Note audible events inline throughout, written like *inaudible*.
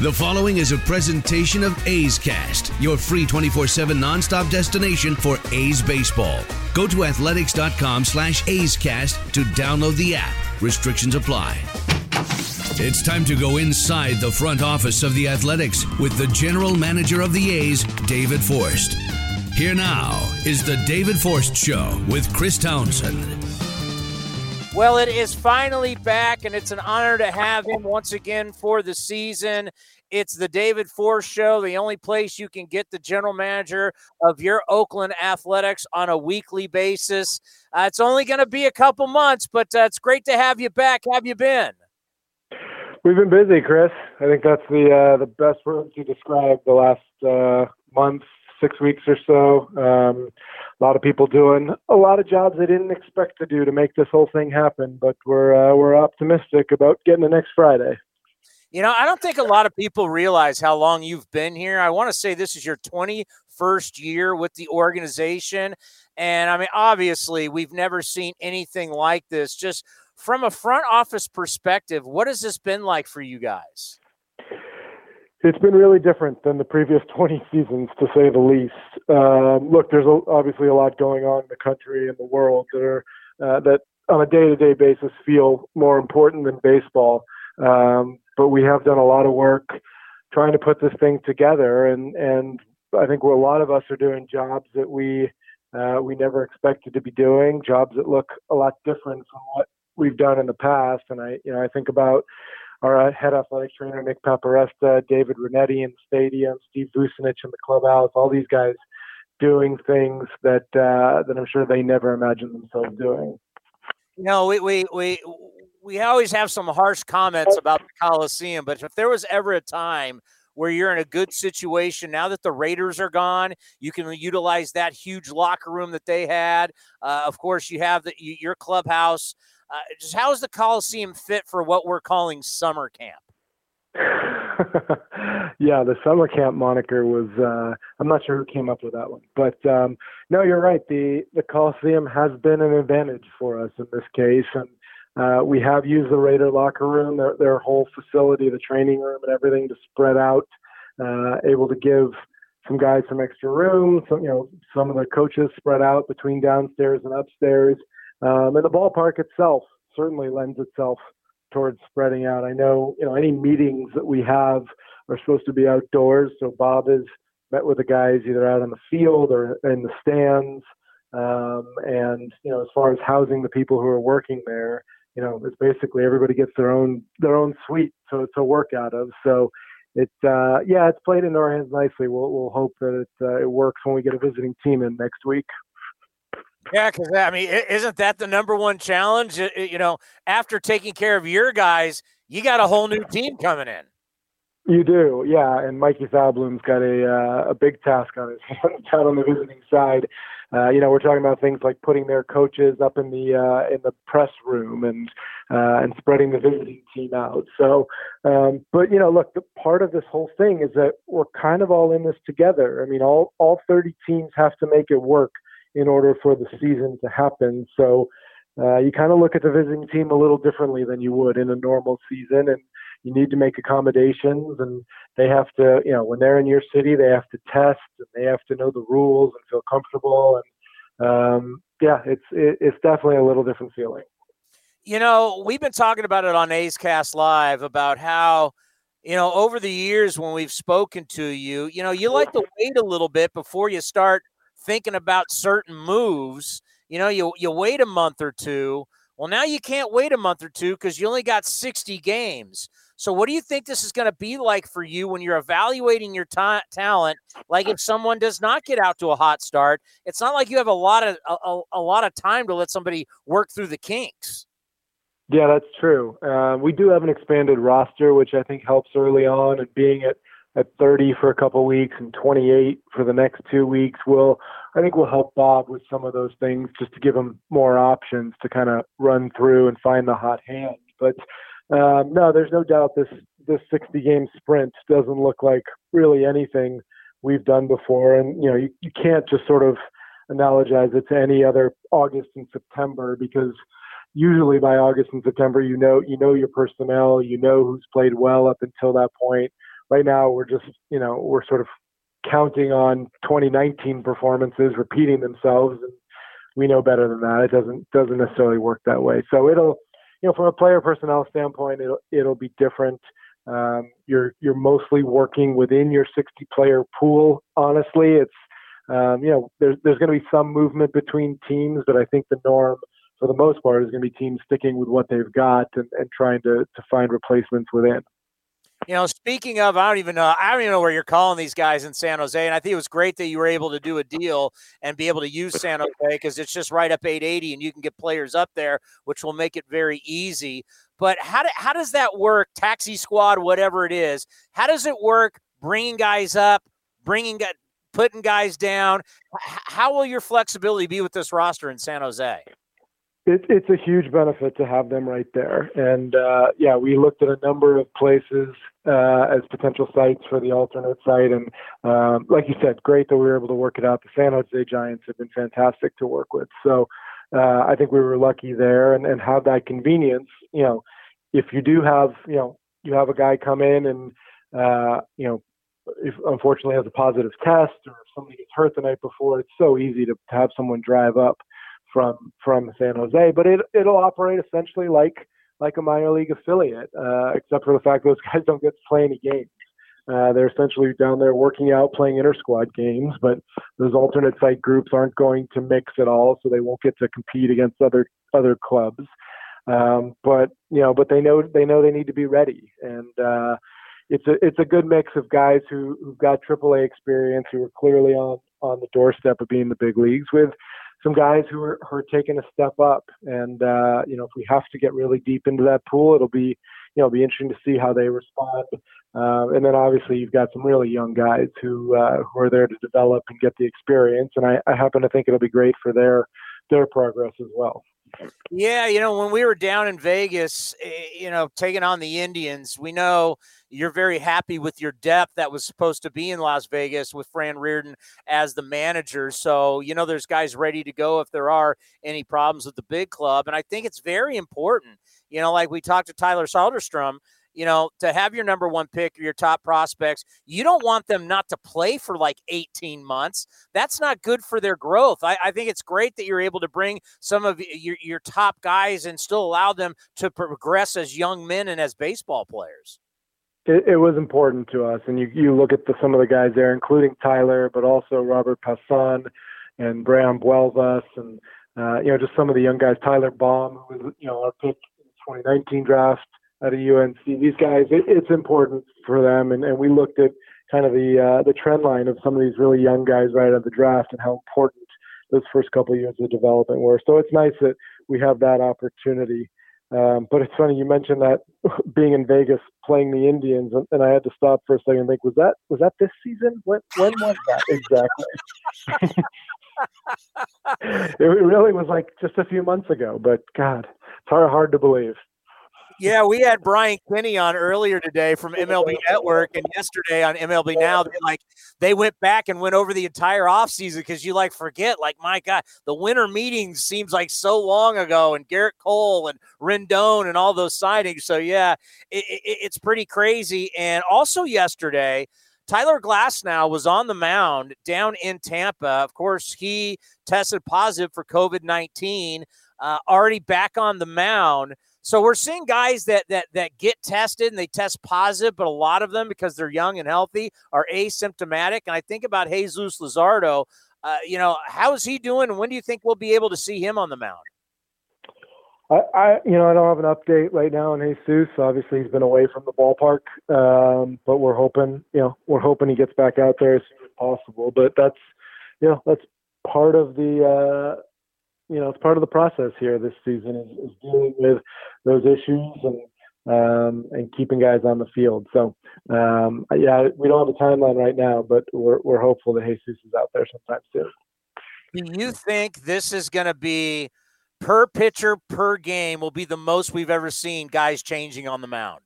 The following is a presentation of A's Cast, your free 24-7 nonstop destination for A's baseball. Go to athletics.com slash A's Cast to download the app. Restrictions apply. It's time to go inside the front office of the Athletics with the general manager of the A's, David Forst. Here now is the David Forst Show with Chris Townsend. Well, it is finally back, and it's an honor to have him once again for the season. It's the David Forst Show, the only place you can get the general manager of your Oakland Athletics on a weekly basis. Uh, it's only going to be a couple months, but uh, it's great to have you back. Have you been? We've been busy, Chris. I think that's the uh, the best word to describe the last uh, month, six weeks or so. Um, a lot of people doing a lot of jobs they didn't expect to do to make this whole thing happen, but we're uh, we're optimistic about getting the next Friday. You know, I don't think a lot of people realize how long you've been here. I want to say this is your 21st year with the organization. And I mean, obviously, we've never seen anything like this. Just from a front office perspective, what has this been like for you guys? It's been really different than the previous *laughs* 20 seasons, to say the least. Um, look, there's a, obviously a lot going on in the country and the world that are uh, that on a day-to-day basis feel more important than baseball. Um, but we have done a lot of work trying to put this thing together, and and I think a lot of us are doing jobs that we uh, we never expected to be doing, jobs that look a lot different from what we've done in the past. And I, you know, I think about our uh, head athletic trainer Nick Paparesta, David Rinetti in the stadium, Steve Vucinich in the clubhouse, all these guys doing things that uh, that I'm sure they never imagined themselves doing. You know, we we we we always have some harsh comments about the Coliseum, but if there was ever a time where you're in a good situation now that the Raiders are gone. You can utilize that huge locker room that they had. Uh, of course, you have the, your clubhouse. Uh, just how is the Coliseum fit for what we're calling summer camp? *laughs* yeah, the summer camp moniker was uh, I'm not sure who came up with that one. But um, no, you're right. The the Coliseum has been an advantage for us in this case and uh, we have used the Raider locker room, their, their whole facility, the training room, and everything to spread out. Uh, able to give some guys some extra room. Some, you know, some of the coaches spread out between downstairs and upstairs. Um, and the ballpark itself certainly lends itself towards spreading out. I know, you know, any meetings that we have are supposed to be outdoors. So Bob has met with the guys either out on the field or in the stands. Um, and you know, as far as housing the people who are working there, you know, it's basically everybody gets their own their own suite to to work out of. So it uh, yeah, it's played into our hands nicely. We'll we'll hope that it uh, it works when we get a visiting team in next week. Yeah, because I mean, isn't that the number one challenge? You know, after taking care of your guys, you got a whole new team coming in. You do, yeah. And Mikey Thalblum's got a uh, a big task on his *laughs* hands on the visiting side. Uh, you know, we're talking about things like putting their coaches up in the uh, in the press room and uh, and spreading the visiting team out. So, um, but you know, look, the part of this whole thing is that we're kind of all in this together. I mean, all all 30 teams have to make it work in order for the season to happen. So. Uh, you kind of look at the visiting team a little differently than you would in a normal season, and you need to make accommodations and they have to you know when they're in your city they have to test and they have to know the rules and feel comfortable and um, yeah it's it, it's definitely a little different feeling you know we've been talking about it on a's cast live about how you know over the years when we've spoken to you you know you like to wait a little bit before you start thinking about certain moves you know you you wait a month or two well now you can't wait a month or two because you only got 60 games so, what do you think this is going to be like for you when you're evaluating your ta- talent? Like, if someone does not get out to a hot start, it's not like you have a lot of a, a lot of time to let somebody work through the kinks. Yeah, that's true. Uh, we do have an expanded roster, which I think helps early on, and being at at 30 for a couple weeks and 28 for the next two weeks will I think we'll help Bob with some of those things just to give him more options to kind of run through and find the hot hand. But um, no, there's no doubt this this 60 game sprint doesn't look like really anything we've done before, and you know you, you can't just sort of analogize it to any other August and September because usually by August and September you know you know your personnel, you know who's played well up until that point, right now we're just you know we're sort of counting on 2019 performances repeating themselves, and we know better than that. It doesn't doesn't necessarily work that way. So it'll you know from a player personnel standpoint, it'll it'll be different. Um, you're you're mostly working within your 60 player pool. Honestly, it's um, you know there's there's going to be some movement between teams, but I think the norm for the most part is going to be teams sticking with what they've got and, and trying to to find replacements within. You know, speaking of, I don't even know, I don't even know where you're calling these guys in San Jose. And I think it was great that you were able to do a deal and be able to use San Jose because it's just right up 880 and you can get players up there, which will make it very easy. But how, do, how does that work? Taxi squad, whatever it is, how does it work bringing guys up, bringing, putting guys down? How will your flexibility be with this roster in San Jose? It, it's a huge benefit to have them right there. And uh, yeah, we looked at a number of places uh, as potential sites for the alternate site. And um, like you said, great that we were able to work it out. The San Jose Giants have been fantastic to work with. So uh, I think we were lucky there and, and have that convenience. You know, if you do have, you know, you have a guy come in and, uh, you know, if unfortunately has a positive test or if somebody gets hurt the night before, it's so easy to, to have someone drive up from from San Jose. But it it'll operate essentially like like a minor league affiliate, uh, except for the fact those *laughs* guys don't get to play any games. Uh, they're essentially down there working out, playing inter squad games, but those alternate site groups aren't going to mix at all, so they won't get to compete against other other clubs. Um, but you know, but they know they know they need to be ready, and uh, it's a it's a good mix of guys who who've got AAA experience, who are clearly on on the doorstep of being the big leagues, with some guys who are, who are taking a step up. And, uh, you know, if we have to get really deep into that pool, it'll be, you know, be interesting to see how they respond. Uh, and then obviously you've got some really young guys who, uh, who are there to develop and get the experience. And I, I happen to think it'll be great for their, their progress as well. Yeah, you know, when we were down in Vegas, eh, you know, taking on the Indians, we know you're very happy with your depth that was supposed to be in Las Vegas with Fran Riordan as the manager. So, you know, there's guys ready to go if there are any problems with the big club. And I think it's very important, you know, like we talked to Tyler Soderstrom you know, to have your number one pick or your top prospects, you don't want them not to play for like 18 months. That's not good for their growth. I, I think it's great that you're able to bring some of your, your top guys and still allow them to progress as young men and as baseball players. It, it was important to us, and you you look at the, some of the guys there, including Tyler, but also Robert Puason and Brayan Buelvas, and uh, you know just some of the young guys. Tyler Baum, who was you know our pick in the 2019 draft at a UNC. These guys, it, it's important for them, and, and we looked at kind of the uh, the trend line of some of these really young guys right out of the draft and how important those first couple of years of development were. So it's nice that we have that opportunity. Um, but it's funny you mentioned that *laughs* being in Vegas playing the Indians, and, and, I had to stop for a second and think, was that was that this season? When when was that exactly? *laughs* it really was like just a few months ago. But God, it's hard hard to believe. Yeah, we had Brian Kenny on earlier today from MLB Network and yesterday on MLB Now. They like they went back and went over the entire offseason because you like forget, like, my God, the winter meetings seems like so long ago, and Gerrit Cole and Rendon and all those signings. So yeah, it, it, it's pretty crazy. And also yesterday, Tyler Glasnow was on the mound down in Tampa. Of course, he tested positive for COVID 19, uh, already back on the mound. So we're seeing guys that that that get tested and they test positive, but a lot of them, because they're young and healthy, are asymptomatic. And I think about Jesus Luzardo. Uh, you know, how is he doing? When do you think we'll be able to see him on the mound? I, I, you know, I don't have an update right now on Jesus. Obviously, he's been away from the ballpark, um, but we're hoping, you know, we're hoping he gets back out there as soon as possible. But that's, you know, that's part of the, uh, you know, it's part of the process here this season is, is dealing with those issues and um, and keeping guys on the field. So um, yeah, we don't have a timeline right now, but we're we're hopeful that Jesus is out there sometime soon. Do you think this is going to be per pitcher per game will be the most we've ever seen guys changing on the mound?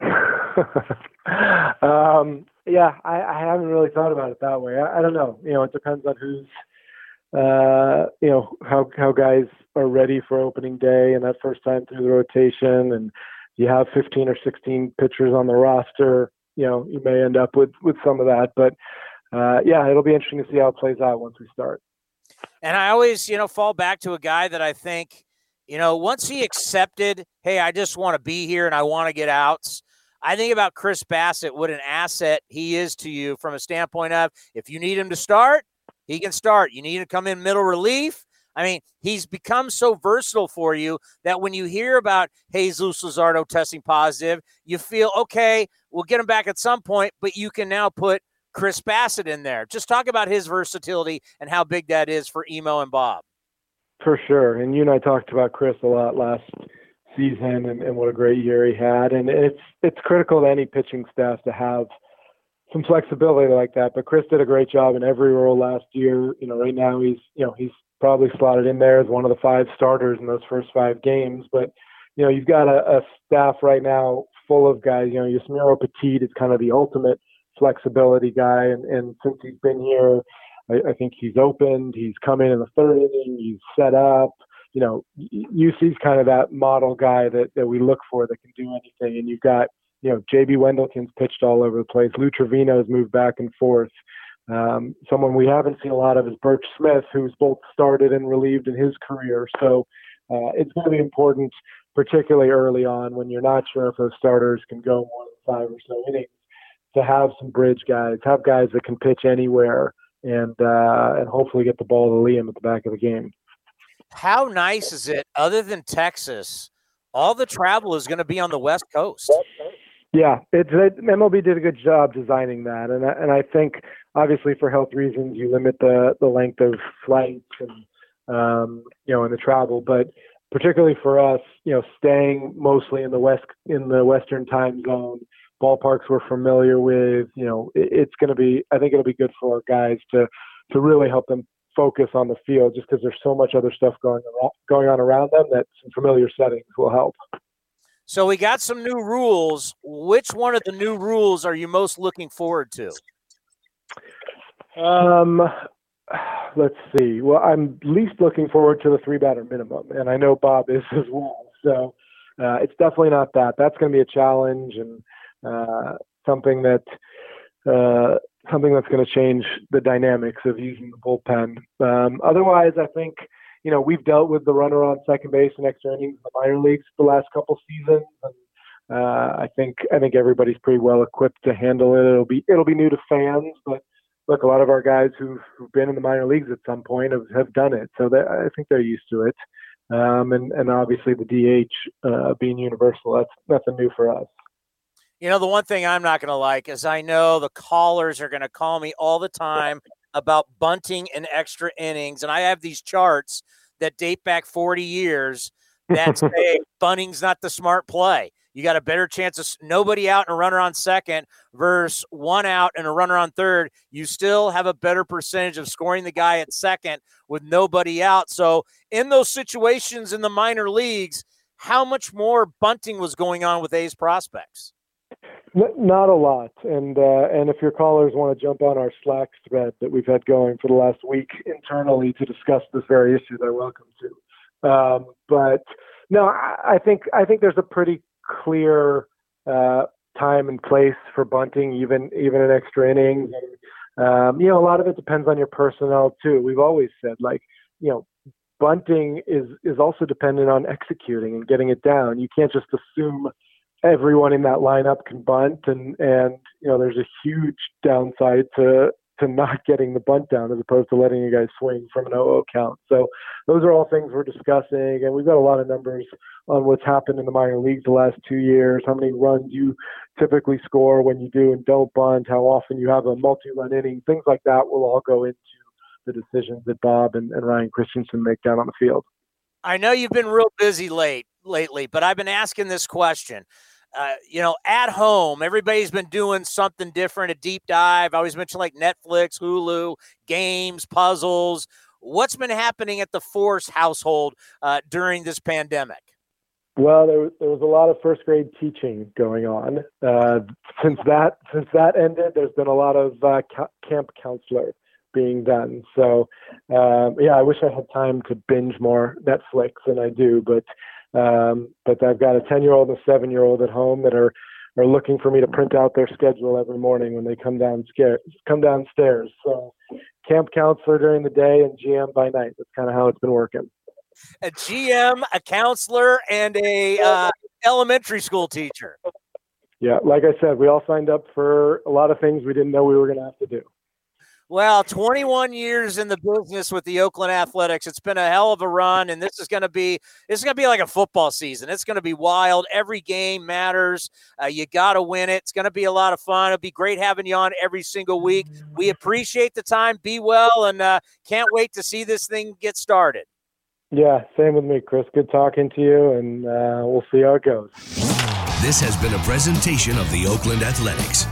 *laughs* um, yeah, I, I, haven't really thought about it that way. I, I, don't know. You know, it depends on who's uh, you know how how guys are ready for opening day and that first time through the rotation, and you have 15 or 16 pitchers on the roster. you know you may end up with with some of that. But uh, yeah, it'll be interesting to see how it plays out once we start. And I always, you know, fall back to a guy that I think, you know, once he accepted, hey, I just want to be here and I want to get outs. I think about Chris Bassitt, what an asset he is to you from a standpoint of if you need him to start, he can start. You need to come in middle relief. I mean, he's become so versatile for you that when you hear about Jesus Luzardo testing positive, you feel okay, we'll get him back at some point, but you can now put Chris Bassitt in there. Just talk about his versatility and how big that is for Emo and Bob. For sure. And you and I talked about Chris a lot last season and, and what a great year he had. And it's it's critical to any pitching staff to have some flexibility like that. But Chris did a great job in every role last year. You know, right now he's you know, he's probably slotted in there as one of the five starters in those first five games. But, you know, you've got a, a staff right now full of guys, you know, Yusmeiro Petit is kind of the ultimate flexibility guy and, and since he's been here I, I think he's opened, he's come in in the third inning, he's set up, you know, UC's kind of that model guy that, that we look for that can do anything. And you've got, you know, JB Wendelken's pitched all over the place. Lou Trivino's moved back and forth. Um, someone we haven't seen a lot of is Burch Smith, who's both started and relieved in his career. So uh, it's going to be important, particularly early on when you're not sure if those starters can go more than five or so innings, to have some bridge guys, have guys that can pitch anywhere, and uh, and hopefully get the ball to Liam at the back of the game. How nice is it, other than Texas, all the travel is going to be on the West Coast? Yeah, it's it, MLB did a good job designing that, and I, and I think obviously for health reasons you limit the the length of flights and um, you know and the travel, but particularly for us, you know, staying mostly in the west in the Western time zone, ballparks we're familiar with, you know, it, it's going to be. I think it'll be good for our guys to to really help them focus on the field just because there's so much other stuff going on, going on around them that some familiar settings will help. So we got some new rules. Which one of the new rules are you most looking forward to? Um, let's see. Well, I'm least looking forward to the three batter minimum, and I know Bob is as well. So uh, it's definitely not that. That's going to be a challenge and uh, something that uh, something that's going to change the dynamics of using the bullpen. Um, otherwise, I think you know we've dealt with the runner on second base and extra innings in the minor leagues the last couple seasons, and uh, I think I think everybody's pretty well equipped to handle it. It'll be it'll be new to fans, but look, a lot of our guys who've, who've been in the minor leagues at some point have, have done it, so I think they're used to it. Um, and and obviously the DH uh, being universal, that's nothing new for us. You know, the one thing I'm not going to like is I know the callers are going to call me all the time about bunting and extra innings. And I have these charts that date back 40 years that *laughs* say bunting's not the smart play. You got a better chance of nobody out and a runner on second versus one out and a runner on third. You still have a better percentage of scoring the guy at second with nobody out. So, in those situations in the minor leagues, how much more bunting was going on with A's prospects? Not a lot, and uh, and if your callers want to jump on our Slack thread that we've had going for the last week internally to discuss this very issue, they're welcome to. Um, but no, I, I think I think there's a pretty clear uh, time and place for bunting, even even in extra innings. And, um, you know, a lot of it depends on your personnel too. We've always said like, you know, bunting is is also dependent on executing and getting it down. You can't just assume everyone in that lineup can bunt, and and you know there's a huge downside to to not *laughs* getting the bunt down as opposed to letting you guys swing from an 0 count. So those are all things we're discussing, and we've got a lot of numbers on what's happened in the minor leagues the last two years, how many runs you typically score when you do and don't bunt, how often you have a multi-run inning, things like that will all go into the decisions that Bob and, and Ryan Christenson make down on the field. I know you've been real busy late lately, but I've been asking this question. Uh, you know, at home, everybody's been doing something different, a deep dive. I always mention like Netflix, Hulu, games, puzzles. What's been happening at the Forst household uh, during this pandemic? Well, there, there was a lot of first grade teaching going on. Uh, since that since that ended, there's been a lot of uh, ca- camp counselor being done. So, um, yeah, I wish I had time to binge more Netflix than I do, but um, but I've got a 10 year old and a seven year old at home that are are looking for me to print out their schedule every morning when they come down come downstairs. So camp counselor during the day and GM by night. That's kind of how it's been working. A GM, a counselor, and a uh, elementary school teacher. Yeah, like I said, we all signed up for a lot of things we didn't know we were going to have to do. Well, 21 years in the business with the Oakland Athletics. It's been a hell of a run, and this is going to be this is going to be like a football season. It's going to be wild. Every game matters. Uh, you got to win it. It's going to be a lot of fun. It'll be great having you on every single week. We appreciate the time. Be well, and uh, can't wait to see this thing get started. Yeah, same with me, Chris. Good talking to you, and uh, we'll see how it goes. This has been a presentation of the Oakland Athletics.